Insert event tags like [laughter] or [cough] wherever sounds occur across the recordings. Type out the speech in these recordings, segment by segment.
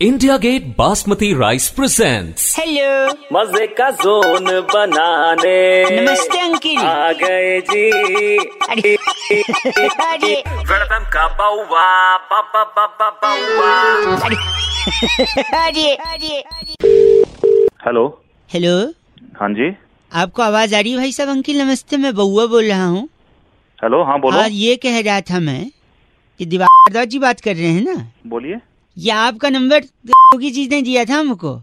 India Gate basmati rice presents hello मज़े का zone बनाने। नमस्ते अंकिल। आ गए जी। अरे। अरे। वेलकम का बाउवा बाबा बाबा बाउवा अरे। अरे। हेलो। हेलो। हाँ जी। आपको आवाज़ आ रही है भाई साहब अंकिल? नमस्ते मैं बउआ बोल रहा हूँ। हेलो हाँ बोलो। हाँ ये कह रहा था मैं कि दिवाकर जी बात कर रहे हैं ना? बोलिए। ये आपका नंबर की चीज़ ने दिया था हमको।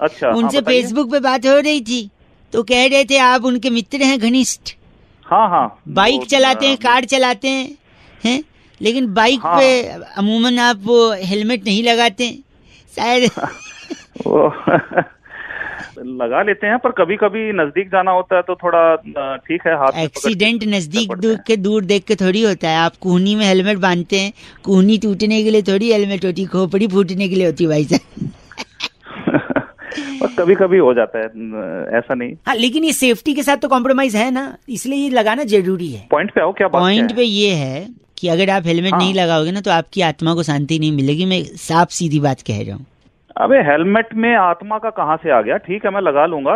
अच्छा हाँ, उनसे हाँ, फेसबुक पे बात हो रही थी। तो कह रहे थे आप उनके मित्र हैं घनिष्ठ। हाँ हाँ। बाइक चलाते हैं कार चलाते हैं हैं? लेकिन बाइक हाँ। पे अमूमन आप हेलमेट नहीं लगाते। शायद [laughs] [laughs] लगा लेते हैं पर कभी कभी नज़दीक जाना होता है तो थोड़ा ठीक है हाथ एक्सीडेंट नज़दीक दूर के दूर देख के थोड़ी होता है। आप कुहनी में हेलमेट बांधते हैं कुहनी टूटने के लिए थोड़ी हेलमेट होती खोपड़ी फूटने के लिए होती भाई साहब। [laughs] पर कभी कभी हो जाता है ऐसा नहीं। हाँ लेकिन ये सेफ्टी के साथ तो कॉम्प्रोमाइज है ना इसलिए ये लगाना ज़रूरी है। पॉइंट पे आओ क्या बात पॉइंट पे ये है कि अगर आप हेलमेट हाँ। नहीं लगाओगे ना तो आपकी आत्मा को शांति नहीं मिलेगी। मैं साफ़ सीधी बात कह रहा है? अबे हेलमेट में आत्मा का कहाँ से आ गया? ठीक है मैं लगा लूँगा।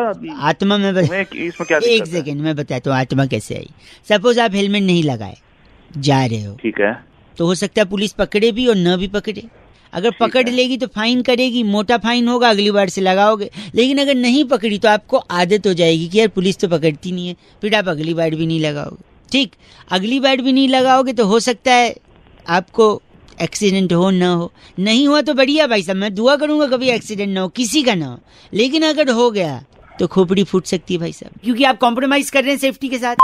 आत्मा में बस इसमें क्या एक? सेकेंड मैं बताता हूँ आत्मा कैसे आई। सपोज़ आप हेलमेट नहीं लगाए जा रहे हो। ठीक है। तो हो सकता है पुलिस पकड़े भी और न भी पकड़े। अगर पकड़ लेगी तो फाइन करेगी मोटा फाइन होगा अगली बार से लगाओगे। लेकिन अगर नहीं पकड़ी तो आपको आदत हो जाएगी कि यार पुलिस तो पकड़ती नहीं है फिर आप अगली बार भी नहीं लगाओगे। ठीक अगली बार भी नहीं लगाओगे तो हो सकता है आपको एक्सीडेंट हो ना हो। नहीं हुआ तो बढ़िया भाई साहब मैं दुआ करूँगा कभी एक्सीडेंट ना हो किसी का ना हो। लेकिन अगर हो गया तो खोपड़ी फूट सकती है भाई साहब। क्योंकि आप कॉम्प्रोमाइज कर रहे हैं सेफ्टी के साथ।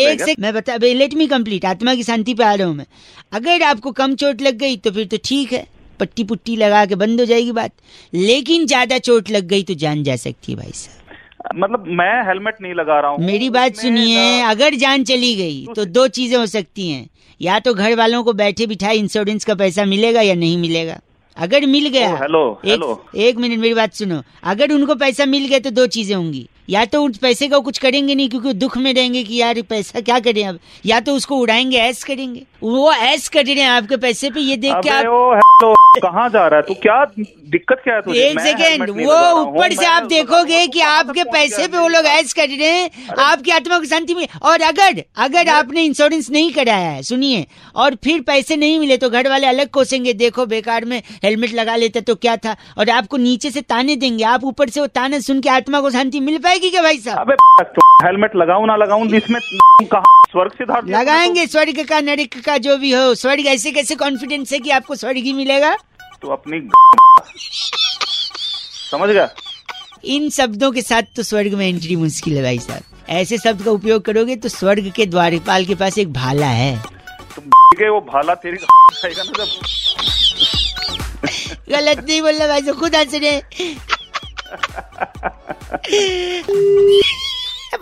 एक से मैं बता लेट मी कंप्लीट आत्मा की शांति पे आ रहा हूँ मैं। अगर आपको कम चोट लग गई तो फिर तो ठीक है। पट्टी पुट्टी लगा के बंद हो जाएगी बात। लेकिन ज़्यादा चोट लग गई तो जान जा सकती है भाई साहब। मतलब मैं हेलमेट नहीं लगा रहा हूँ। मेरी बात सुनिए अगर जान चली गई तो दो चीज़ें हो सकती हैं। या तो घर वालों को बैठे बिठाए इंश्योरेंस का पैसा मिलेगा या नहीं मिलेगा। अगर मिल गया हेलो, एक, हेलो। एक मिनट मेरी बात सुनो। अगर उनको पैसा मिल गया तो दो चीज़ें होंगी। या तो उस पैसे का कुछ करेंगे नहीं क्योंकि दुख में रहेंगे कि यार पैसा क्या करें अब? या तो उसको उड़ाएँगे ऐस करेंगे। वो ऐस कर रहे हैं आपके पैसे पे ये देख के आप हेलो कहाँ जा रहा है? तू क्या दिक्कत क्या है तुझे? एक सेकेंड वो ऊपर से आप देखोगे कि आपके पैसे पे वो लोग? ऐस कर रहे हैं आपकी आत्मा को शांति मिले और अगर अगर आपने इंश्योरेंस नहीं कराया है सुनिए और फिर पैसे नहीं मिले तो घर वाले अलग कोसेंगे देखो बेकार में हेलमेट लगा लेते तो क्या था? और आपको नीचे से ताने देंगे आप ऊपर से वो ताने सुन के आत्मा को शांति मिल पाएगी क्या भाई साहब? हेलमेट लगाऊ ना लगाऊँ इसमें कहा स्वर्ग सिद्धार्थ दिया लगाएँगे स्वर्ग का नरक का जो भी हो। स्वर्ग ऐसे कैसे कॉन्फिडेंस है कि आपको स्वर्ग ही मिलेगा? तू अपनी समझ गया? इन शब्दों के साथ तो स्वर्ग में एंट्री मुश्किल है भाई साहब। ऐसे शब्द का उपयोग करोगे तो स्वर्ग के द्वारपाल के पास एक भाला है। तुम के वो भाला तेरी गलत नहीं बोलना भाई साहब खुद हंस रहे [laughs]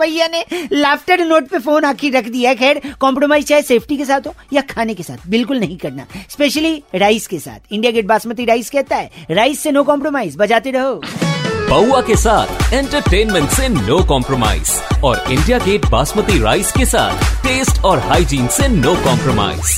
भैया ने लाफ्टर नोट पे फ़ोन आखिर रख दिया है। खैर कॉम्प्रोमाइज चाहे सेफ्टी के साथ हो या खाने के साथ, बिल्कुल नहीं करना। स्पेशली राइस के साथ। इंडिया गेट बासमती राइस कहता है राइस से नो कॉम्प्रोमाइज बजाते रहो। बउआ के साथ एंटरटेनमेंट से नो कॉम्प्रोमाइज और इंडिया गेट बासमती राइस के साथ टेस्ट और हाइजीन से नो कॉम्प्रोमाइज